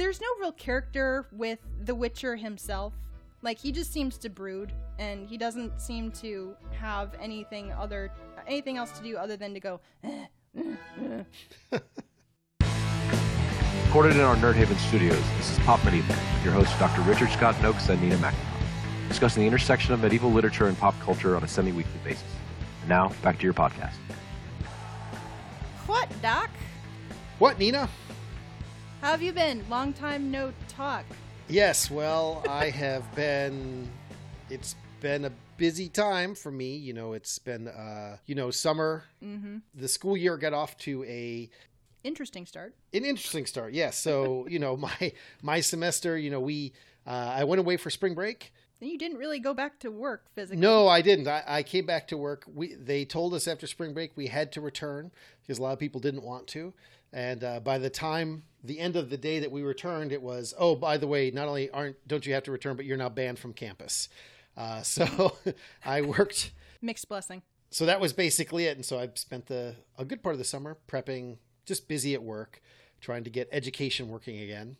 there's no real character with The Witcher himself. Like he just seems to brood, and he doesn't seem to have anything other anything else to do other than to go. "Eh, eh, eh." Recorded in our Nerd Haven studios, this is Pop Medieval your hosts Dr. Richard Scott Nokes and Nina McIntyre, discussing the intersection of medieval literature and pop culture on a semi-weekly basis. And now, back to your podcast. What, Doc? What, Nina? How have you been? Long time no talk. Yes, well, I have been. It's been a busy time for me. You know, it's been, uh, you know, summer. Mm-hmm. The school year got off to a Interesting start. an interesting start. Yes, so you know, my my semester. You know, we uh, I went away for spring break. And you didn't really go back to work physically. No, I didn't. I, I came back to work. We they told us after spring break we had to return because a lot of people didn't want to. And uh, by the time the end of the day that we returned, it was oh by the way, not only aren't don't you have to return, but you're now banned from campus. Uh, so I worked. Mixed blessing. So that was basically it. And so I spent the a good part of the summer prepping, just busy at work, trying to get education working again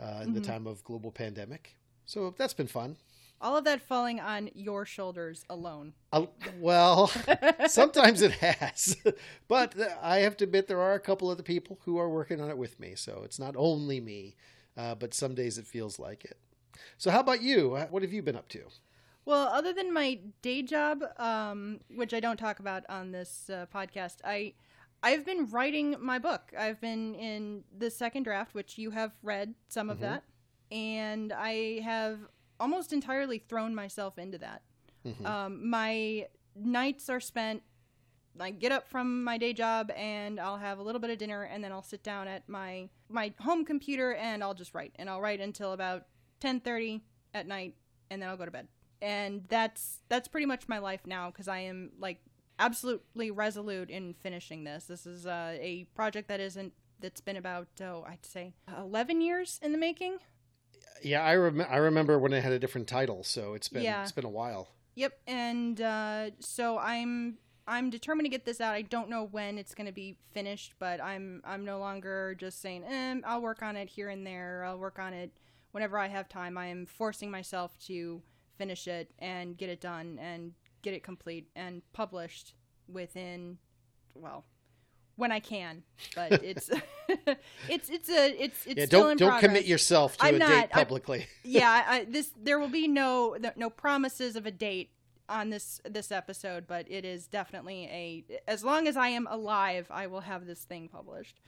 uh, in the Mhm. time of global pandemic. So that's been fun. All of that falling on your shoulders alone. Uh, well, sometimes it has, but I have to admit there are a couple of the people who are working on it with me. So it's not only me, uh, but some days it feels like it. So how about you? Uh, What have you been up to? Well, other than my day job, um, which I don't talk about on this uh, podcast, I I've been writing my book. I've been in the second draft, which you have read some of Mhm. that, and I have almost entirely thrown myself into that. Mhm. Um, my nights are spent. I get up from my day job and I'll have a little bit of dinner and then I'll sit down at my my home computer and I'll just write and I'll write until about ten thirty at night and then I'll go to bed. And that's that's pretty much my life now because I am like absolutely resolute in finishing this. This is uh, a project that isn't that's been about oh I'd say eleven years in the making. Yeah, I rem- I remember when it had a different title, so it's been Yeah. it's been a while. Yep, and uh, so I'm I'm determined to get this out. I don't know when it's going to be finished, but I'm I'm no longer just saying, eh, I'll work on it here and there. I'll work on it whenever I have time. I am forcing myself to finish it and get it done and get it complete and published within well when I can. But it's it's it's a it's it's yeah, still don't in don't progress. commit yourself to I'm a not- date I- publicly. yeah, I, I- this there will be no no promises of a date on this this episode, but it is definitely a as long as I am alive, I will have this thing published.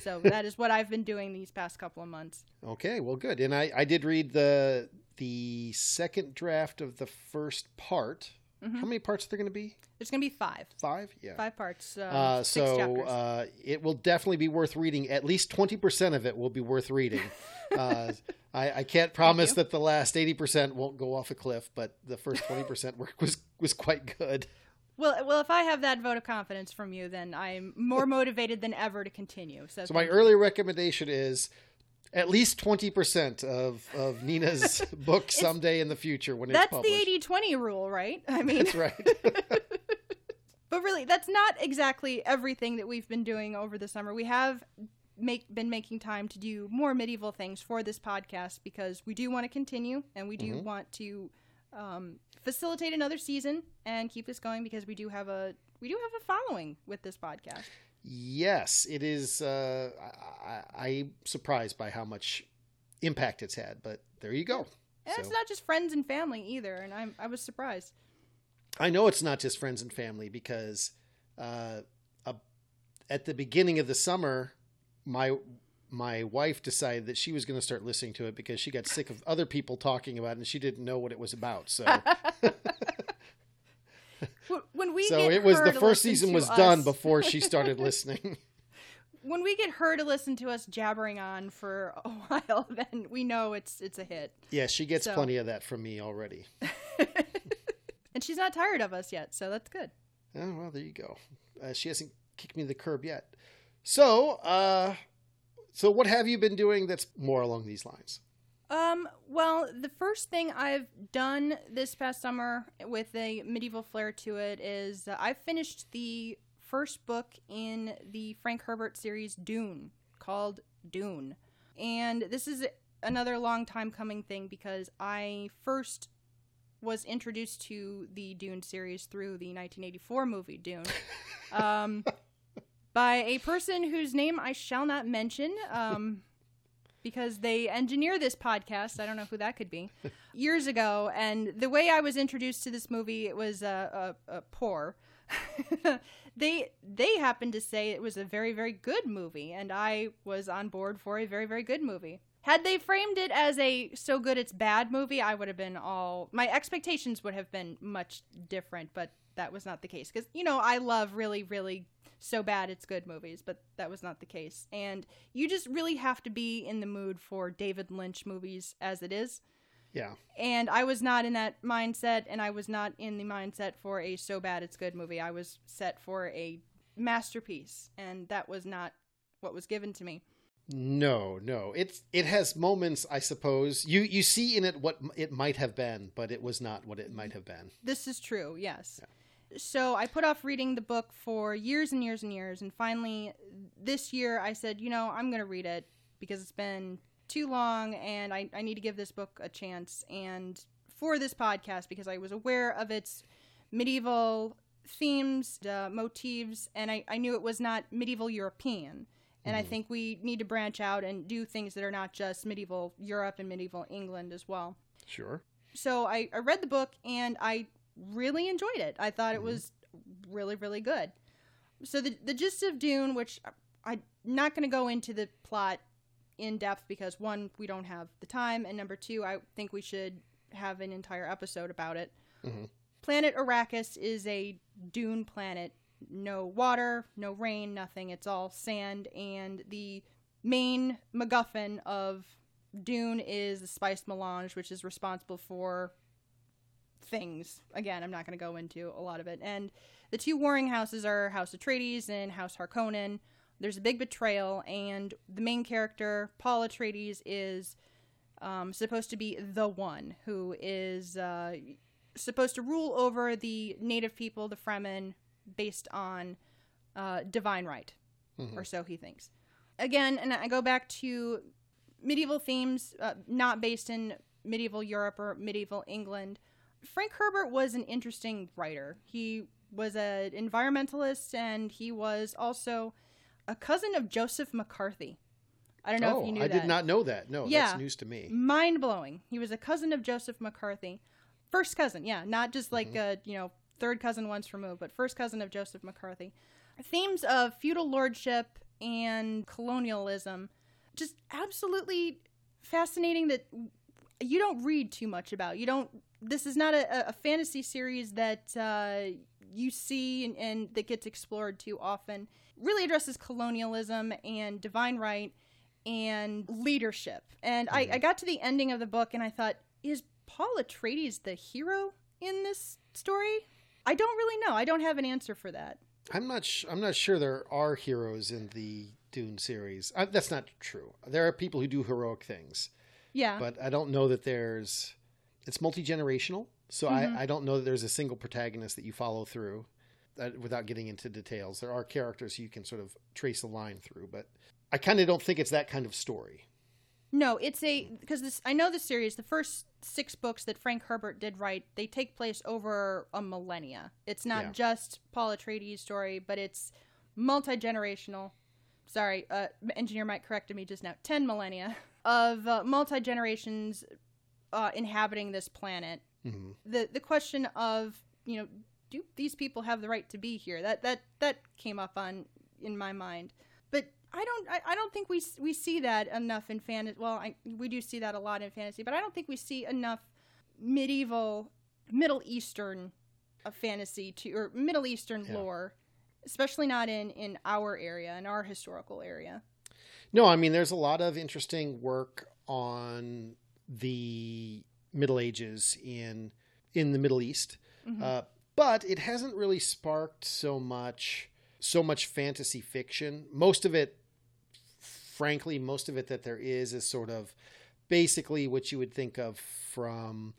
So that is what I've been doing these past couple of months. Okay, well, good. And I, I did read the the second draft of the first part. Mhm. How many parts are there going to be? There's gonna be five, Five. Yeah. five parts. Um, Uh, so uh, it will definitely be worth reading. At least twenty percent of it will be worth reading. uh, I, I can't promise that the last eighty percent won't go off a cliff, but the first twenty percent work was was quite good. well, well, if I have that vote of confidence from you, then I'm more motivated than ever to continue. So, So my you. early recommendation is at least twenty percent of of Nina's book someday in the future when it's published. that's the 80-20 rule, right? I mean, That's right. But really, that's not exactly everything that we've been doing over the summer. We have make been making time to do more medieval things for this podcast because we do want to continue and we do Mhm. want to um, facilitate another season and keep this going because we do have a we do have a following with this podcast. Yes, it is. Uh, I, I, I'm surprised by how much impact it's had, but there you go. And So- it's not just friends and family either, and I'm I was surprised. I know it's not just friends and family because uh, uh, at the beginning of the summer, my my wife decided that she was going to start listening to it because she got sick of other people talking about it and she didn't know what it was about. So, When we so get it was the first season was done before she started listening. when we get her to listen to us jabbering on for a while, then we know it's it's a hit. yeah, she gets So- plenty of that from me already. and she's not tired of us yet, so that's good. Oh well, there you go. Uh, she hasn't kicked me to the curb yet. So, uh, so what have you been doing that's more along these lines? Um, well, the first thing I've done this past summer with a medieval flair to it is uh, I finished the first book in the Frank Herbert series Dune called Dune. And this is another long time coming thing because I first was introduced to the Dune series through the 1984 movie Dune. Um, by a person whose name I shall not mention um, because they engineer this podcast. I don't know who that could be. Years ago, and the way I was introduced to this movie, it was uh, uh, uh, poor. they they happened to say it was a very very good movie, and I was on board for a very very good movie. Had they framed it as a so good it's bad movie, I would have been all my expectations would have been much different, but that was not the case because you know I love really really so bad it's good movies, but that was not the case. And you just really have to be in the mood for David Lynch movies as it is. Yeah. And I was not in that mindset, and I was not in the mindset for a so bad it's good movie. I was set for a masterpiece, and that was not what was given to me. No, no. It's it has moments, I suppose. You you see in it what it might have been, but it was not what it might have been. This is true. Yes. Yeah so I put off reading the book for years and years and years, and finally this year I said, you know, I'm going to read it because it's been too long, and I, I need to give this book a chance. And for this podcast, because I was aware of its medieval themes, uh, motifs, and I, I knew it was not medieval European. And mm. I mm-hmm. think we need to branch out and do things that are not just medieval Europe and medieval England as well. Sure. So I, I read the book and I really enjoyed it. I thought mm-hmm. it was really, really good. So the the gist of Dune, which I, am not going to go into the plot in depth because one, we don't have the time, and number two, I think we should have an entire episode about it. Mm-hmm. Planet Arrakis is a dune planet. No water, no rain, nothing. It's all sand, and the main MacGuffin of Dune is the spice melange, which is responsible for things. Again, I'm not going to go into a lot of it. And the two warring houses are House Atreides and House Harkonnen. There's a big betrayal, and the main character, Paul Atreides, is um, supposed to be the one who is uh, supposed to rule over the native people, the Fremen, based on uh, divine right, mm-hmm. or so he thinks. Again, and I go back to medieval themes, uh, not based in medieval Europe or medieval England. Frank Herbert was an interesting writer. He was an environmentalist and he was also a cousin of Joseph McCarthy. I don't know oh, if you knew I that. I did not know that. No, yeah. that's news to me. Mind blowing. He was a cousin of Joseph McCarthy. First cousin, yeah, not just like mm-hmm. a, you know, third cousin once removed, but first cousin of Joseph McCarthy. Themes of feudal lordship and colonialism just absolutely fascinating that you don't read too much about. You don't this is not a, a fantasy series that uh, you see and, and, that gets explored too often. Really addresses colonialism and divine right and leadership. And mm-hmm. I, I, got to the ending of the book and I thought, is Paul Atreides the hero in this story? I don't really know. I don't have an answer for that. I'm not. Sh- I'm not sure there are heroes in the Dune series. Uh, that's not true. There are people who do heroic things. Yeah. But I don't know that there's it's multi generational, so mm-hmm. I, I don't know that there's a single protagonist that you follow through. Uh, without getting into details, there are characters you can sort of trace a line through, but I kind of don't think it's that kind of story. No, it's a because this I know the series. The first six books that Frank Herbert did write, they take place over a millennia. It's not yeah. just Paul Atreides' story, but it's multi generational. Sorry, uh, engineer Mike corrected me just now. Ten millennia of uh, multi generations uh, inhabiting this planet. Mm-hmm. The the question of you know do these people have the right to be here? That that that came up on in my mind, but I don't I, I don't think we we see that enough in fantasy. Well, I, we do see that a lot in fantasy, but I don't think we see enough medieval Middle Eastern uh, fantasy to or Middle Eastern yeah. lore, especially not in in our area in our historical area. No, I mean there's a lot of interesting work on the Middle Ages in in the Middle East, mm-hmm. uh, but it hasn't really sparked so much so much fantasy fiction. Most of it, frankly, most of it that there is is sort of basically what you would think of from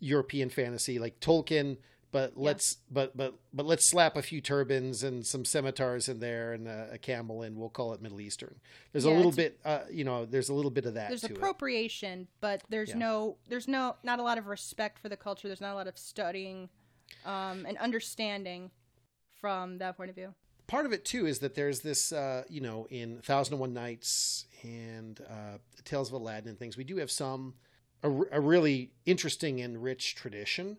European fantasy, like Tolkien, but let's but but but let's slap a few turbans and some scimitars in there and a, a camel and we'll call it Middle Eastern. There's a little bit, uh, you know, there's a little bit of that there's to it. appropriation, but there's Yeah. no there's no not a lot of respect for the culture. There's not a lot of studying um, and understanding from that point of view. part of it too is that there's this uh, you know in thousand and one nights and uh, tales of aladdin and things we do have some a really interesting and rich tradition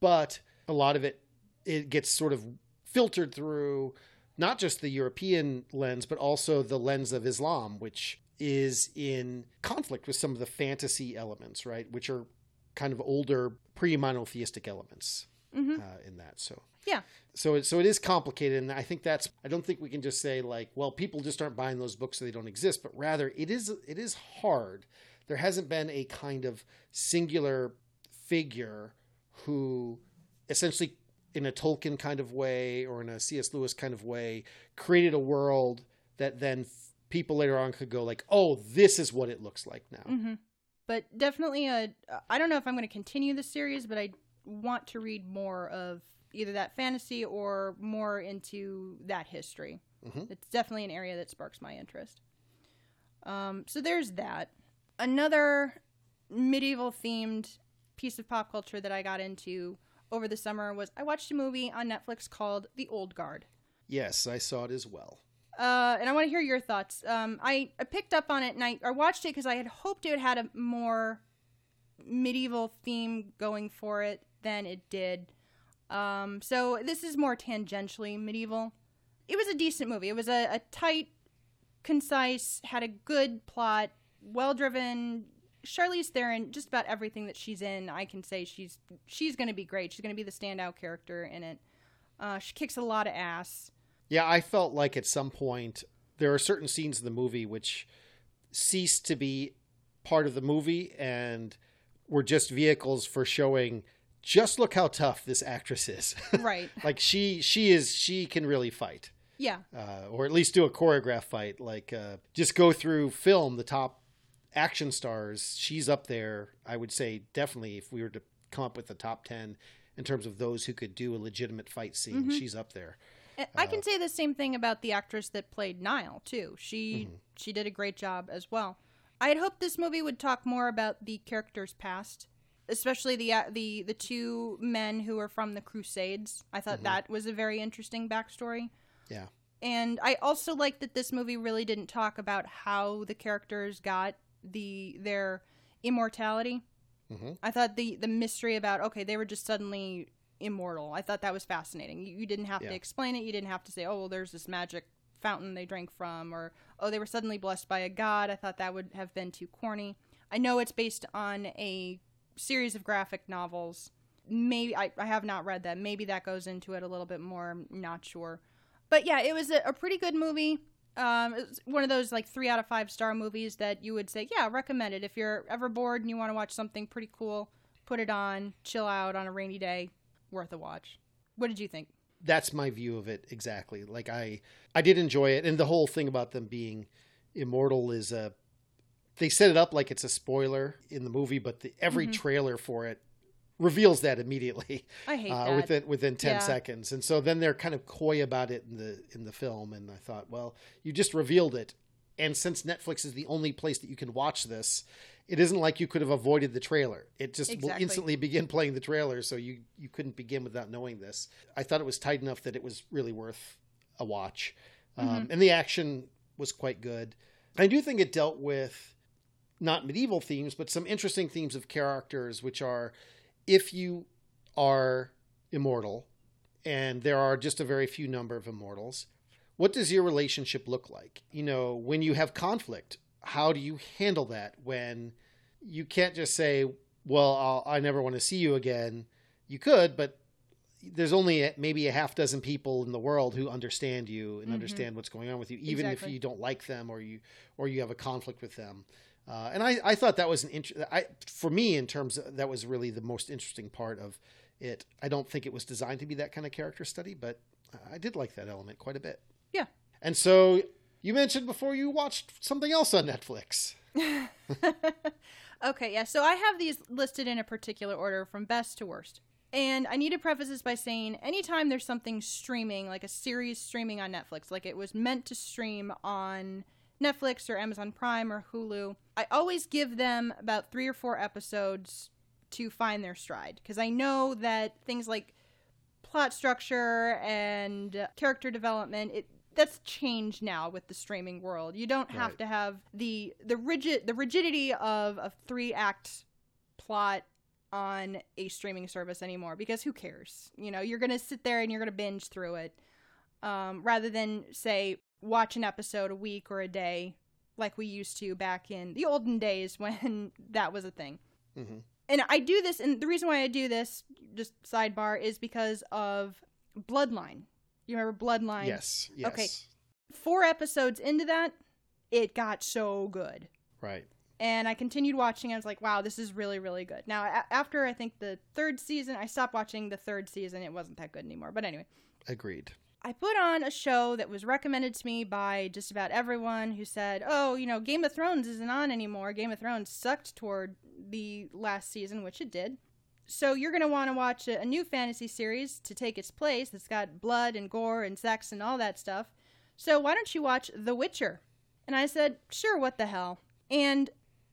but a lot of it it gets sort of filtered through not just the european lens but also the lens of islam which is in conflict with some of the fantasy elements right which are kind of older pre-monotheistic elements hmm uh, in that. So Yeah. so it, so it is complicated and i think that's i don't think we can just say like well people just aren't buying those books so they don't exist but rather it is it is hard. There hasn't been a kind of singular figure who essentially in a tolkien kind of way or in a cs lewis kind of way created a world that then f- people later on could go like oh this is what it looks like now hmm But definitely a. I don't know if I'm going to continue the series, but I want to read more of either that fantasy or more into that history. Mhm. It's definitely an area that sparks my interest. Um, so there's that. Another medieval themed piece of pop culture that I got into over the summer was I watched a movie on Netflix called The Old Guard. yes i saw it as well Uh, and I want to hear your thoughts. Um, I, I picked up on it and I, I watched it because I had hoped it had a more medieval theme going for it than it did. Um, so this is more tangentially medieval. It was a decent movie. It was a, a tight, concise, had a good plot, well driven. Charlize Theron, just about everything that she's in, I can say she's she's going to be great. She's going to be the standout character in it. Uh, she kicks a lot of ass. Yeah, I felt like at some point there are certain scenes in the movie which ceased to be part of the movie and were just vehicles for showing just look how tough this actress is. Right. like she she is she can really fight. Yeah. Uh, or at least do a choreographed fight. Like uh, just go through film the top action stars. She's up there. I would say definitely if we were to come up with the top ten in terms of those who could do a legitimate fight scene, Mhm. she's up there. I can say the same thing about the actress that played Nile too. She she did a great job as well. I had hoped this movie would talk more about the characters' past, especially the uh, the the two men who are from the Crusades. I thought that was a very interesting backstory. Yeah. And I also like that this movie really didn't talk about how the characters got the their immortality. Mhm. I thought the the mystery about okay, they were just suddenly immortal. I thought that was fascinating. You, you didn't have Yeah. to explain it. You didn't have to say, "Oh, well, there's this magic fountain they drank from," or "Oh, they were suddenly blessed by a god." I thought that would have been too corny. I know it's based on a series of graphic novels. Maybe I, I have not read that. Maybe that goes into it a little bit more. I'm not sure. But yeah, it was a, a pretty good movie. Um, it's one of those like three out of five star movies that you would say, yeah, recommend it. If you're ever bored and you want to watch something pretty cool, put it on, chill out on a rainy day, worth a watch. What did you think? that's my view of it exactly like i i did enjoy it and the whole thing about them being immortal is a they set it up like it's a spoiler in the movie but the, every Mhm. trailer for it reveals that immediately I hate uh, that. within within 10 Yeah. seconds. And so then they're kind of coy about it in the in the film. And i thought well you just revealed it. And since netflix is the only place that you can watch this it isn't like you could have avoided the trailer. It just will instantly begin playing the trailer. So you you couldn't begin without knowing this. I thought it was tight enough that it was really worth a watch. Um, Mm-hmm. and the action was quite good. I do think it dealt with not medieval themes but some interesting themes of characters which are if you are immortal and there are just a very few number of immortals what does your relationship look like you know when you have conflict how do you handle that when you can't just say well I'll, i never want to see you again you could but there's only a, maybe a half dozen people in the world who understand you and Mhm. understand what's going on with you even Exactly. if you don't like them or you or you have a conflict with them uh, and I, I thought that was an int- I for me in terms of that was really the most interesting part of it. I don't think it was designed to be that kind of character study, but I did like that element quite a bit. Yeah. And so you mentioned before you watched something else on Netflix. okay, yeah. So I have these listed in a particular order from best to worst. And I need to preface this by saying anytime there's something streaming, like a series streaming on Netflix, like it was meant to stream on Netflix or Amazon Prime or Hulu, I always give them about three or four episodes to find their stride. Because I know that things like plot structure and uh, character development, it, that's changed now with the streaming world. You don't have Right. to have the the rigid the rigidity of a three act plot on a streaming service anymore because who cares? You know, you're gonna sit there and you're gonna binge through it, um, rather than say watch an episode a week or a day like we used to back in the olden days when that was a thing hmm and I do this, and the reason why I do this, just sidebar, is because of Bloodline. You remember Bloodline? Yes. Yes. Okay. Four episodes into that, it got so good. Right. And I continued watching. I was like, wow, this is really, really good. Now, a- after I think the third season, I stopped watching the third season. It wasn't that good anymore. But anyway, Agreed. I put on a show that was recommended to me by just about everyone who said, "Oh, you know, Game of Thrones isn't on anymore. Game of Thrones sucked toward the last season, which it did. So you're going to want to watch a, new fantasy series to take its place that's got blood and gore and sex and all that stuff. So why don't you watch The Witcher?" And I said, "Sure, what the hell?" And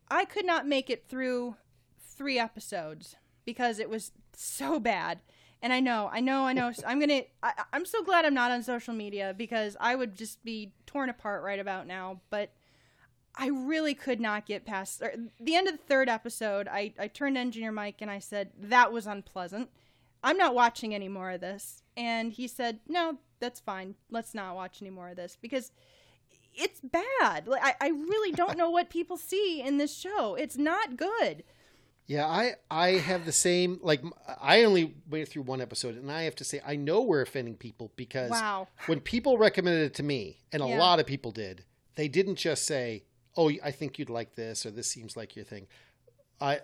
I could not make it through 3 episodes because it was so bad. And I know, I know, I know. I'm gonna. I, I'm so glad I'm not on social media because I would just be torn apart right about now. But I really could not get past the end of the third episode. I I turned engineer Mike and I said that was unpleasant. I'm not watching any more of this. And he said, No, that's fine. Let's not watch any more of this because it's bad. Like I, I really don't know what people see in this show. It's not good. Yeah, I I have the same like I only went through one episode and I have to say I know we're offending people because Wow. when people recommended it to me and a Yeah. lot of people did, they didn't just say, "Oh, I think you'd like this" or "This seems like your thing." I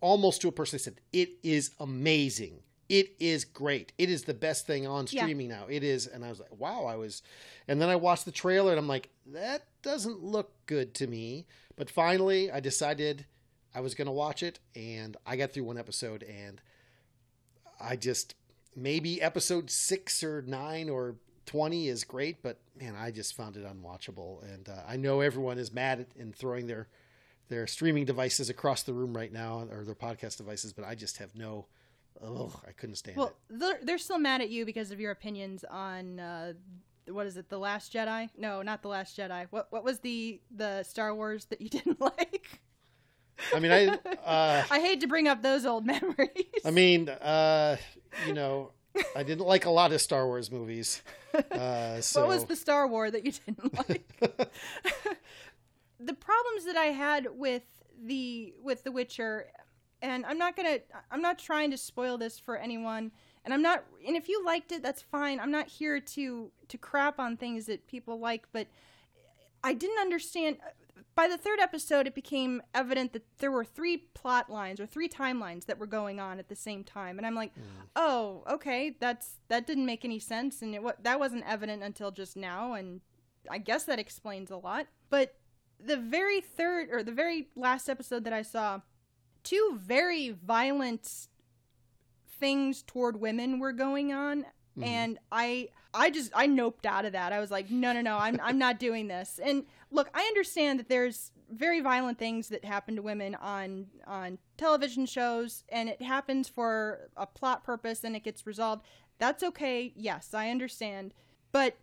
almost to a person said, "It is amazing. It is great. It is the best thing on Yeah. streaming now. It is." And I was like, "Wow!" I was, and then I watched the trailer and I'm like, "That doesn't look good to me." But finally, I decided I was going to watch it, and I got through one episode, and I just maybe episode six or nine or twenty is great, but man, I just found it unwatchable, and uh, I know everyone is mad at and throwing their their streaming devices across the room right now, or their podcast devices, but I just have no. Oh, I couldn't stand Well, it. they're, they're still mad at you because of your opinions on uh, what is it, the Last Jedi? No, not the Last Jedi. What what was the the Star Wars that you didn't like? I mean, I uh, I hate to bring up those old memories. I mean, uh, you know, I didn't like a lot of Star Wars movies. Uh, so what was the Star War that you didn't like? the problems that I had with the with The Witcher, and I'm not gonna, I'm not trying to spoil this for anyone, and I'm not, and if you liked it, that's fine. I'm not here to to crap on things that people like, but I didn't understand. By the third episode, it became evident that there were three plot lines or three timelines that were going on at the same time, and I'm like, oh, okay, that's that didn't make any sense, and it that wasn't evident until just now, and I guess that explains a lot. But the very third or the very last episode that I saw, two very violent things toward women were going on Mhm. and I I just I noped out of that. I was like, no, no, no, I'm I'm not doing this. And look, I understand that there's very violent things that happen to women on on television shows, and it happens for a plot purpose, and it gets resolved. That's okay. Yes, I understand, but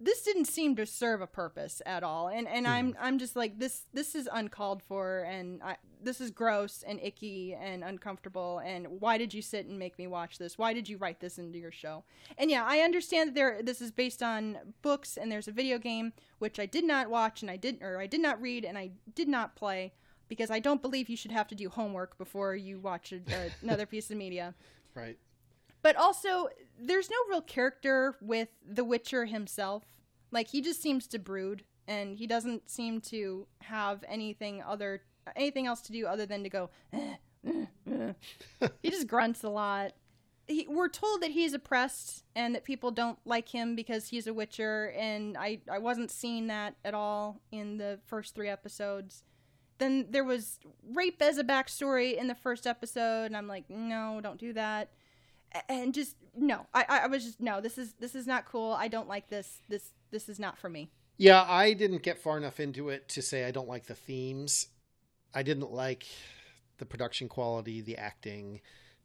this didn't seem to serve a purpose at all. And and i'm hmm. i'm just like this this is uncalled for and I, this is gross and icky and uncomfortable. And why did you sit and make me watch this? Why did you write this into your show? And yeah i understand that there this is based on books and there's a video game which i did not watch and i did or i did not read and i did not play because i don't believe you should have to do homework before you watch a, another piece of media. Right? But also, there's no real character with The Witcher himself. Like he just seems to brood, and he doesn't seem to have anything other anything else to do other than to go. "Eh, eh, eh." he just grunts a lot. He, we're told that he's oppressed and that people don't like him because he's a Witcher, and I I wasn't seeing that at all in the first three episodes. Then there was rape as a backstory in the first episode, and I'm like, no, don't do that And just no, I, I was just no. This is this is not cool. I don't like this. This this is not for me. Yeah, I didn't get far enough into it to say I don't like the themes. I didn't like the production quality, the acting,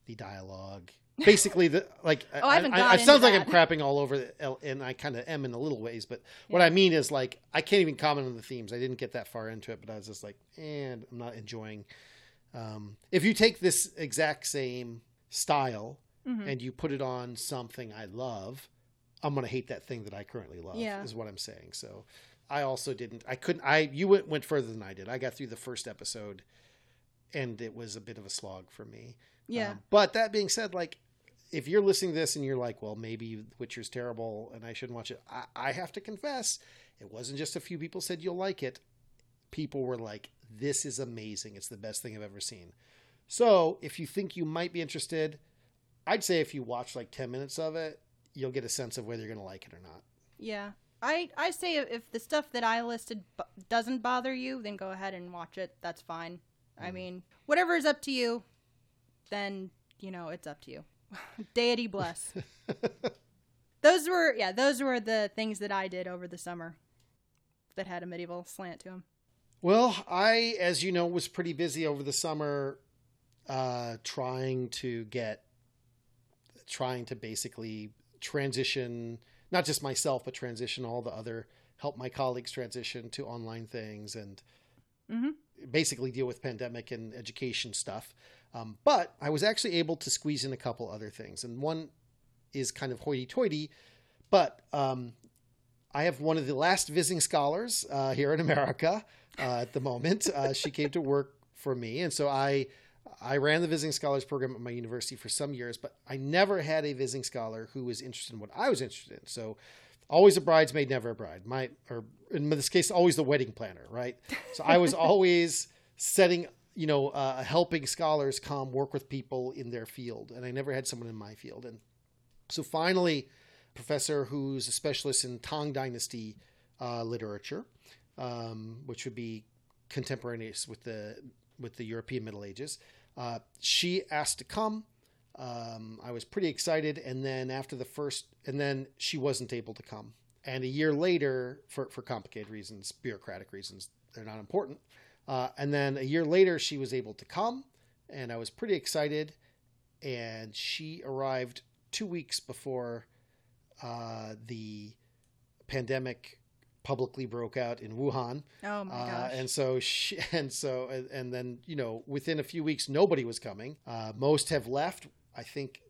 the dialogue. Basically, the like. Oh, I haven't I, I, it sounds like I'm crapping all over, the, and I kind of am in a little ways. But what I mean is, like, I can't even comment on the themes. I didn't get that far into it, but I was just like, and I'm not enjoying. Um, if you take this exact same style Mhm. and you put it on something I love, I'm gonna hate that thing that I currently love. Yeah. is what I'm saying. So I also didn't. I couldn't. I you went went further than I did. I got through the first episode, and it was a bit of a slog for me. Yeah. Um, but that being said, like if you're listening to this and you're like, well, maybe Witcher's terrible and I shouldn't watch it, I, I have to confess, it wasn't just a few people said you'll like it. People were like, this is amazing. It's the best thing I've ever seen. So if you think you might be interested, I'd say if you watch like 10 minutes of it, you'll get a sense of whether you're going to like it or not. Yeah. I, I say if- the stuff that I listed b- doesn't bother you, then go ahead and watch it. That's fine. I mean, whatever is up to you, then, you know, it's up to you. Deity bless. those were, yeah, those were the things that I did over the summer that had a medieval slant to them. Well, I, as you know, was pretty busy over the summer uh, trying to get, trying to basically transition, not just myself, but transition all the other, help my colleagues transition to online things and Mm-hmm. basically deal with pandemic and education stuff. Um, but I was actually able to squeeze in a couple other things. And one is kind of hoity toity, but um, I have one of the last visiting scholars uh, here in America uh, at the moment. Uh, she came to work for me, and so I I ran the visiting scholars program at my university for some years, but I never had a visiting scholar who was interested in what I was interested in. So always a bridesmaid, never a bride. My or in this case, always the wedding planner, right? So I was always setting, you know, uh, helping scholars come work with people in their field, and I never had someone in my field. And so finally, a professor who's a specialist in Tang Dynasty uh, literature, um, which would be contemporaneous with the with the European Middle Ages. Uh, she asked to come. Um, I was pretty excited, and then after the first, and then she wasn't able to come. And a year later, for for complicated reasons, bureaucratic reasons, they're not important. Uh, and then a year later, she was able to come, and I was pretty excited. And she arrived two weeks before uh, the pandemic publicly broke out in Wuhan. Oh my Uh, gosh. and so she, and so and, and then you know within a few weeks nobody was coming. Uh, most have left. I think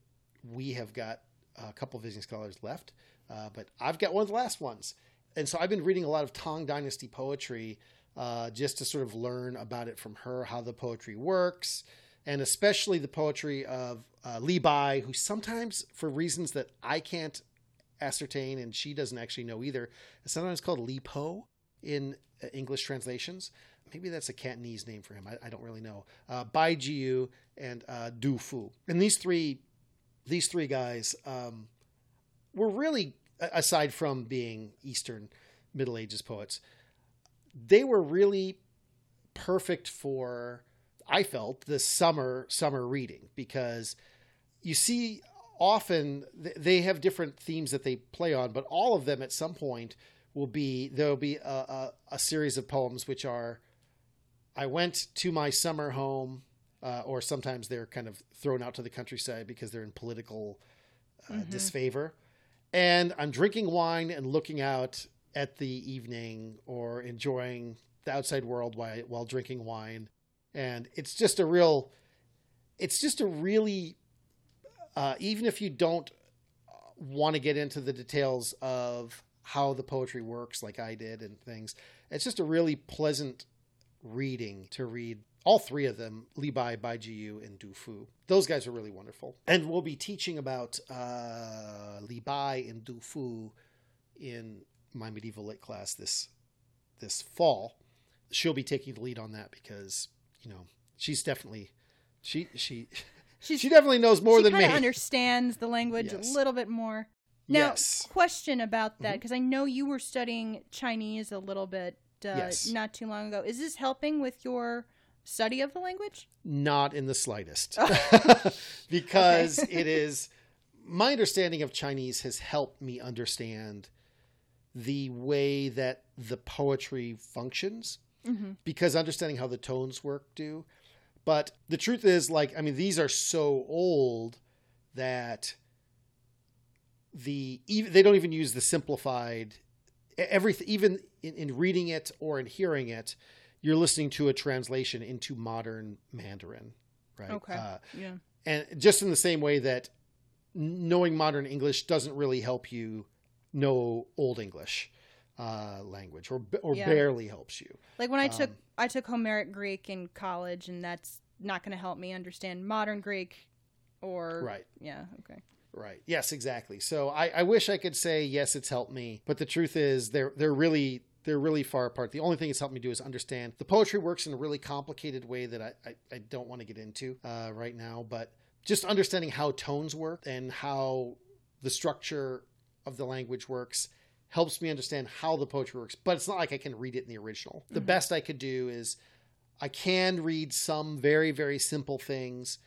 we have got a couple visiting scholars left, uh, but I've got one of the last ones. And so I've been reading a lot of Tang Dynasty poetry uh, just to sort of learn about it from her, how the poetry works, and especially the poetry of uh, Li Bai, who sometimes, for reasons that I can't ascertain and she doesn't actually know either, is sometimes called Li Po in uh, English translations. Maybe that's a Cantonese name for him. I, I don't really know. Uh, Bai Jiu and uh, Du Fu, and these three, these three guys um, were really, aside from being Eastern Middle Ages poets, they were really perfect for. I felt the summer summer reading because you see often they have different themes that they play on, but all of them at some point will be there will be a, a, a series of poems which are I went to my summer home, uh, or sometimes they're kind of thrown out to the countryside because they're in political uh, disfavor, and I'm drinking wine and looking out at the evening or enjoying the outside world while while drinking wine, and it's just a real, it's just a really uh, even if you don't want to get into the details of how the poetry works like I did and things, it's just a really pleasant reading to read all three of them, Li Bai, Bai Jiu, and Du Fu. Those guys are really wonderful. And we'll be teaching about uh, Li Bai and Du Fu in my medieval lit class this this fall. She'll be taking the lead on that because, you know, she's definitely she she She's, she definitely knows more she than me. understands the language Yes. a little bit more. Now, Yes. Mm-hmm. question about that because I know you were studying Chinese a little bit uh, Yes. not too long ago. Is this helping with your study of the language? Not in the slightest. because it is my understanding of Chinese has helped me understand the way that the poetry functions Mm-hmm. because understanding how the tones work do. But the truth is, like, I mean, these are so old that the even they don't even use the simplified everything. Even in, in reading it or in hearing it, you're listening to a translation into modern Mandarin, right? Okay. Uh, Yeah. and just in the same way that knowing modern English doesn't really help you know Old English uh, language, or or Yeah. barely helps you. Like when I took Um, I took Homeric Greek in college, and that's not going to help me understand modern Greek, or Right. Yeah. Okay. Right. Yes, exactly. So I, I wish I could say yes, it's helped me, but the truth is they're they're really they're really far apart. The only thing it's helped me do is understand the poetry works in a really complicated way that I, I, I don't want to get into uh, right now, but just understanding how tones work and how the structure of the language works helps me understand how the poetry works. But it's not like I can read it in the original. The Mhm. best I could do is I can read some very, very simple things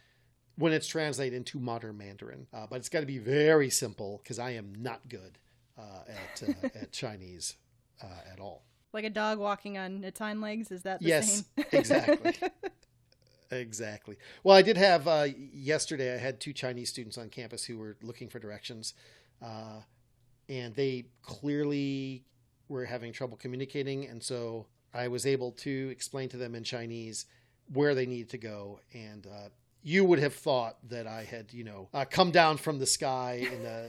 when it's translated into modern Mandarin. Uh, but it's got to be very simple because I am not good uh, at uh, at Chinese uh, at all. Like a dog walking on its hind legs. Is that the Yes, same? exactly. Exactly. Well, I did have uh, yesterday. I had two Chinese students on campus who were looking for directions, uh, and they clearly were having trouble communicating. And so I was able to explain to them in Chinese where they needed to go. And uh, you would have thought that I had, you know, uh, come down from the sky in a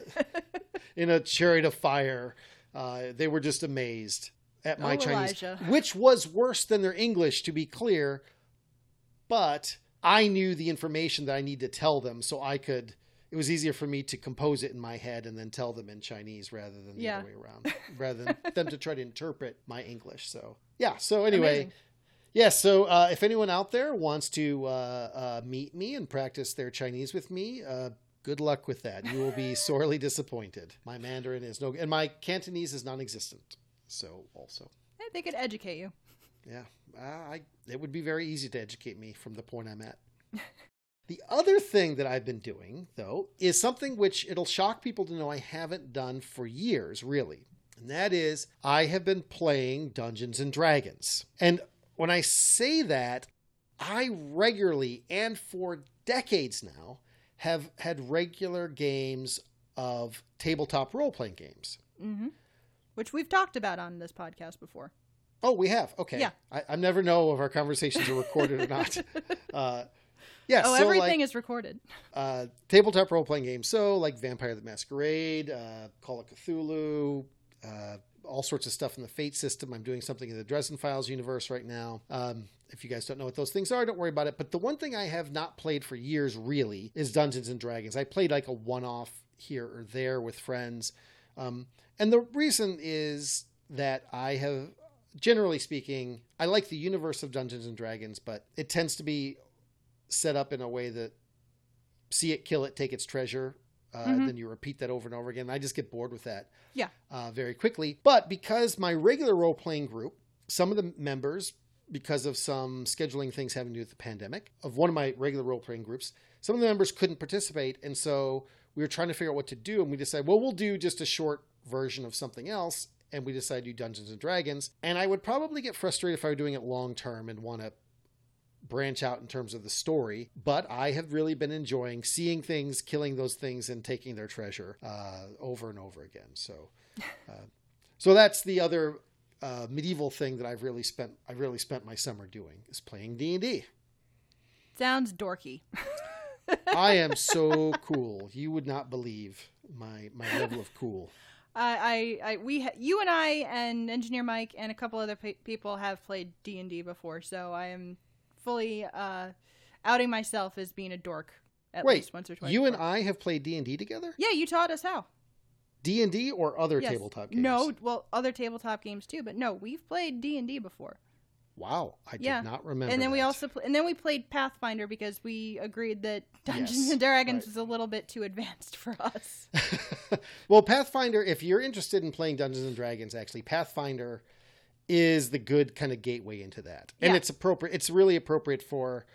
in a chariot of fire. Uh, they were just amazed at my Oh, Chinese, Elijah. which was worse than their English, to be clear. But I knew the information that I need to tell them, so I could. It was easier for me to compose it in my head and then tell them in Chinese rather than the Yeah. other way around, rather than them to try to interpret my English. So yeah. So anyway, Amazing. Yes. so uh, if anyone out there wants to uh, uh, meet me and practice their Chinese with me, uh, good luck with that. You will be sorely disappointed. My Mandarin is no, and my Cantonese is non-existent. So also, Yeah, they could educate you. yeah, uh, I it would be very easy to educate me from the point I'm at. the other thing that I've been doing, though, is something which it'll shock people to know I haven't done for years, really. And that is, I have been playing Dungeons and Dragons. And when I say that, I regularly and for decades now have had regular games of tabletop role playing games. hmm Which we've talked about on this podcast before. Oh, we have. Okay. Yeah. I, I never know if our conversations are recorded or not. Uh, yeah. oh, so everything like, is recorded. uh, tabletop role playing games. So like Vampire the Masquerade, uh, Call of Cthulhu, uh, all sorts of stuff in the Fate system. I'm doing something in the Dresden Files universe right now. Um, if you guys don't know what those things are, don't worry about it. But the one thing I have not played for years really is Dungeons and Dragons. I played like a one off here or there with friends. Um, and the reason is that I have, generally speaking, I like the universe of Dungeons and Dragons, but it tends to be set up in a way that see it, kill it, take its treasure. Uh, Mhm. Then you repeat that over and over again. I just get bored with that Yeah. uh, very quickly. But because my regular role playing group, some of the members, because of some scheduling things having to do with the pandemic, of one of my regular role playing groups, some of the members couldn't participate. And so we were trying to figure out what to do. And we decided, well, we'll do just a short version of something else. And we decided to do Dungeons and Dragons. And I would probably get frustrated if I were doing it long term and want to branch out in terms of the story. But I have really been enjoying seeing things, killing those things, and taking their treasure uh, over and over again. So, uh, so that's the other uh, medieval thing that I've really spent. I've really spent my summer doing is playing D and D. Sounds dorky. I am so cool. You would not believe my my level of cool. I, I, I, we, ha- you and I, and Engineer Mike, and a couple other pe- people have played D and D before, so I am fully uh, outing myself as being a dork at Wait, least once or twice. you and. I have played D and D together. Yeah, you taught us how. D and D or other Yes. tabletop games? No, well, other tabletop games too, but no, we've played D and D before. Wow, I did Yeah. not remember. and then we also pl- and then we played Pathfinder because we agreed that Dungeons Yes, and Dragons right. was a little bit too advanced for us. well, Pathfinder, if you're interested in playing Dungeons and Dragons, actually, Pathfinder is the good kind of gateway into that. And Yeah. it's appropriate. It's really appropriate for,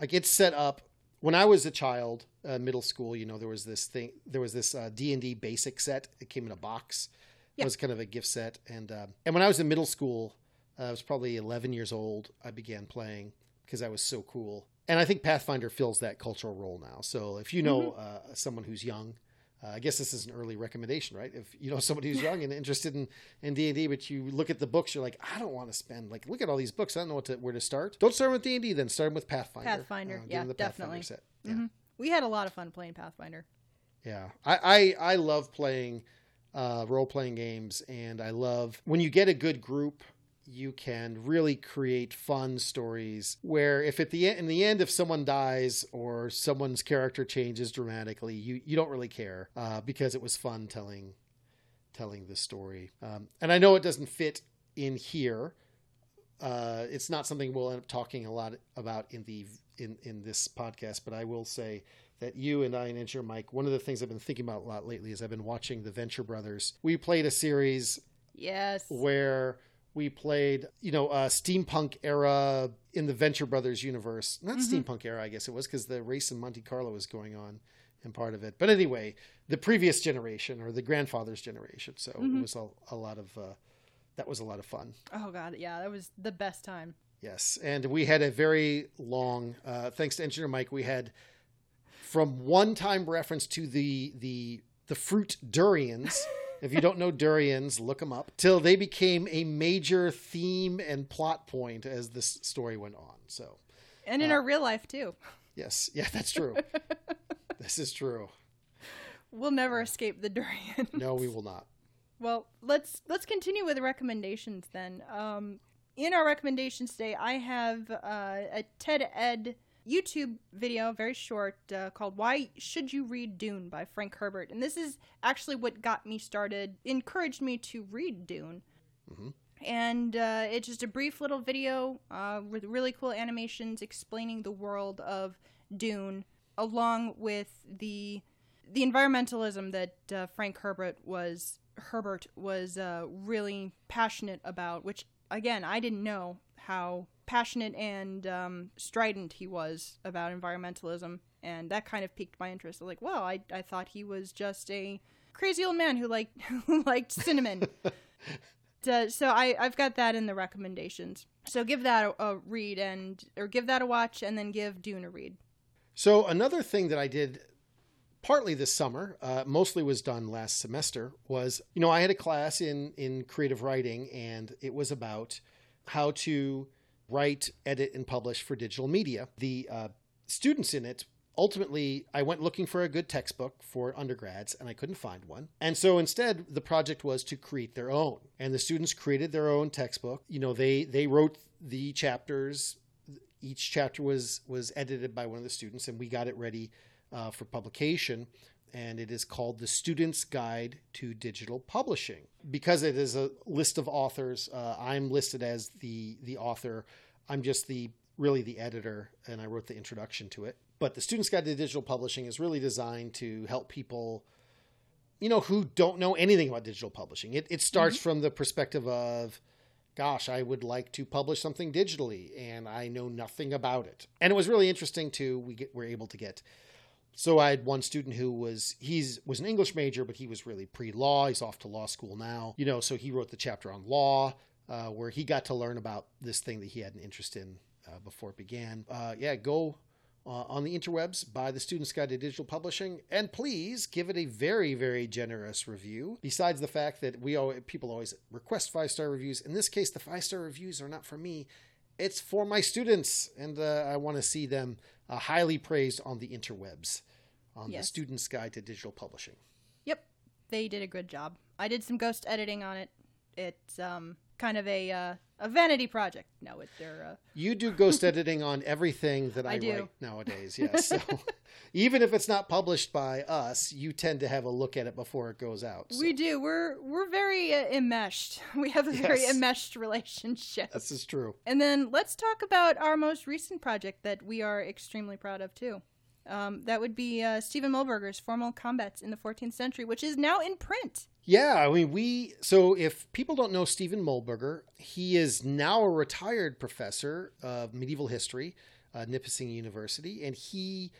like, it's set up when I was a child, uh, middle school, you know, there was this thing, there was this uh, D and D basic set. It came in a box. Yeah. It was kind of a gift set, and uh, and when I was in middle school, uh, I was probably 11 years old. I began playing because I was so cool, and I think Pathfinder fills that cultural role now. So if you know uh, someone who's young. Uh, I guess this is an early recommendation, right? If you know somebody who's young and interested in in D and D, but you look at the books, you're like, I don't want to spend like look at all these books. I don't know what to, where to start. Don't start with D and D, then start with Pathfinder. Pathfinder, give yeah, the Pathfinder definitely. set. Yeah. Mhm. We had a lot of fun playing Pathfinder. Yeah, I I, I love playing uh, role playing games, and I love when you get a good group. You can really create fun stories where, if at the e- in the end, if someone dies or someone's character changes dramatically, you you don't really care uh, because it was fun telling telling the story. Um, and I know it doesn't fit in here. Uh, it's not something we'll end up talking a lot about in the in in this podcast, but I will say that you and I and Engineer Mike, one of the things I've been thinking about a lot lately is I've been watching the Venture Brothers. We played a series Yes. where we played, you know, uh, steampunk era in the Venture Brothers universe. Not Mhm. steampunk era, I guess it was, because the race in Monte Carlo was going on in part of it. But anyway, the previous generation or the grandfather's generation. So it Mhm. was a, a lot of uh, that was a lot of fun. Oh god, yeah, that was the best time. Yes, and we had a very long. Uh, thanks to Engineer Mike, we had from one-time reference to the the the fruit durians. if you don't know durians, look them up. Till they became a major theme and plot point as this story went on. So And in Uh, our real life too. yes, yeah, that's true. this is true. We'll never escape the durian. No, we will not. Well, let's let's continue with recommendations then. Um, in our recommendations today, I have uh, a TED Ed YouTube video, very short, uh, called "Why Should You Read Dune" by Frank Herbert, and this is actually what got me started, encouraged me to read Dune. Mhm. And uh, it's just a brief little video uh, with really cool animations explaining the world of Dune, along with the the environmentalism that uh, Frank Herbert was Herbert was uh, really passionate about, which again I didn't know how passionate and um, strident he was about environmentalism, and that kind of piqued my interest. Like, well, I I thought he was just a crazy old man who liked who liked cinnamon. Uh, so I I've got that in the recommendations. So give that a, a read and or give that a watch, and then give Dune a read. So another thing that I did partly this summer, uh, mostly was done last semester, was you know I had a class in in creative writing, and it was about how to write, edit, and publish for digital media. The uh, students in it ultimately I went looking for a good textbook for undergrads and I couldn't find one. And so instead the project was to create their own. And the students created their own textbook. You know, they they wrote the chapters each chapter was was edited by one of the students and we got it ready uh, for publication and it is called the student's guide to digital publishing because it is a list of authors uh, i'm listed as the the author i'm just the really the editor and i wrote the introduction to it but the student's guide to digital publishing is really designed to help people you know who don't know anything about digital publishing it, it starts from the perspective of gosh, I would like to publish something digitally and I know nothing about it. And it was really interesting too. We get, were able to get. So I had one student who was he's was an English major, but he was really pre-law. He's off to law school now, you know. So he wrote the chapter on law, uh, where he got to learn about this thing that he had an interest in uh, before it began. Uh, yeah, go uh, on the interwebs, buy the Student's Guide to Digital Publishing, and please give it a very, very generous review. Besides the fact that we always, people always request five star reviews, in this case, the five star reviews are not for me; it's for my students, and uh, I want to see them uh, highly praised on the interwebs, on the Student's Guide to Digital Publishing. Yep, they did a good job. I did some ghost editing on it. It's um kind of a uh, a vanity project. No, it they're uh, You do ghost editing on everything that I, I do. write nowadays, yes. So even if it's not published by us, you tend to have a look at it before it goes out. So we do. We're we're very uh, enmeshed. We have a very Yes. enmeshed relationship. this is true. And then let's talk about our most recent project that we are extremely proud of too. Um, that would be uh, Steven Muhlberger's Formal Combats in the 14th Century, which is now in print. Yeah, I mean, we. So, if people don't know Steven Muhlberger, he is now a retired professor of medieval history at Nipissing University, and he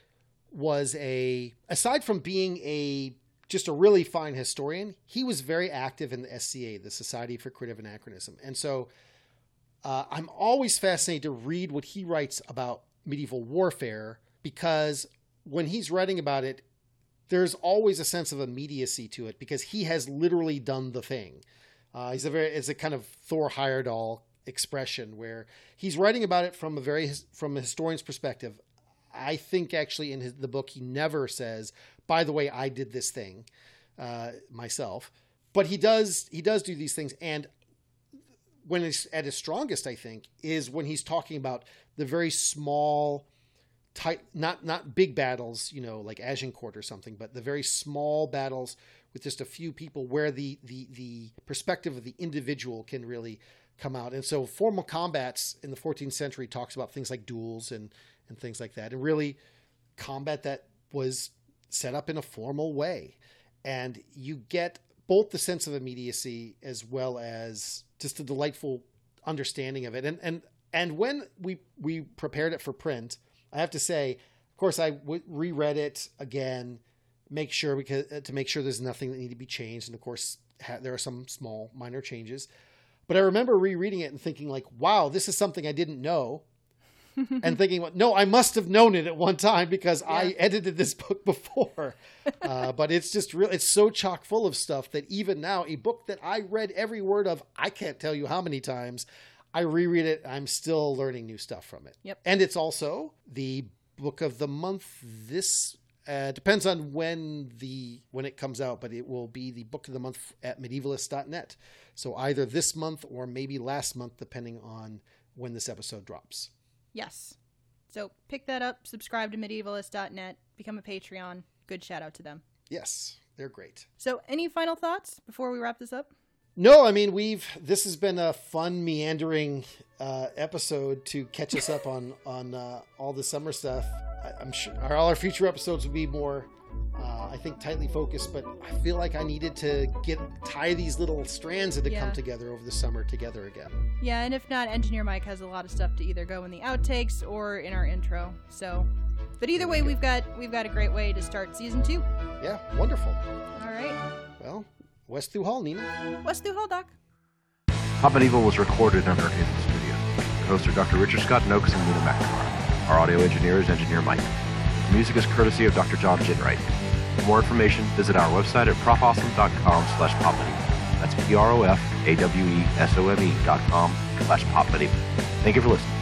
was a aside from being a just a really fine historian, he was very active in the SCA, the Society for Creative Anachronism. And so uh, I'm always fascinated to read what he writes about medieval warfare because when he's writing about it, there's always a sense of immediacy to it because he has literally done the thing. Uh, he's a very it's a kind of Thor Heyerdahl expression where he's writing about it from a very from a historian's perspective. I think actually in his, the book he never says, "By the way, I did this thing uh, myself," but he does he does do these things. And when it's at his strongest, I think, is when he's talking about the very small, tight, not not big battles, you know, like Agincourt or something, but the very small battles with just a few people, where the the the perspective of the individual can really come out. And so, formal combats in the 14th century talks about things like duels and and things like that, and really combat that was set up in a formal way, and you get both the sense of immediacy as well as just a delightful understanding of it. And and and when we we prepared it for print, I have to say, of course, I w- reread it again, make sure because uh, to make sure there's nothing that need to be changed. And of course, ha- there are some small minor changes. But I remember rereading it and thinking like, wow, this is something I didn't know. and thinking, no, I must have known it at one time because yeah. I edited this book before. uh, but it's just real. It's so chock full of stuff that even now, a book that I read every word of, I can't tell you how many times. I reread it. I'm still learning new stuff from it. Yep. And it's also the book of the month. This uh, depends on when the when it comes out, but it will be the book of the month at medievalists.net. So either this month or maybe last month, depending on when this episode drops. Yes. So pick that up, subscribe to medievalists.net, become a Patreon. Good shout out to them. Yes, they're great. So, any final thoughts before we wrap this up? No, I mean we've this has been a fun meandering uh, episode to catch us up on on uh, all the summer stuff. I, am sure our, all our future episodes will be more uh, I think tightly focused, but I feel like I needed to get tie these little strands that yeah. come together over the summer together again. Yeah, and if not, Engineer Mike has a lot of stuff to either go in the outtakes or in our intro. So, but either way, we've got we've got a great way to start season two. Yeah, wonderful. All right. Well, West through Hall, Nina. West through Hall, Doc. Pop Medieval was recorded under our studio. The hosts are Dr. Richard Scott Nokes and Nina McNamara. Our audio engineer is Engineer Mike. The music is courtesy of Dr. John Ginwright. For more information, visit our website at profawesome.com slash popmedieval. That's P-R-O-F-A-W-E-S-O-M-E dot com slash popmedieval. Thank you for listening.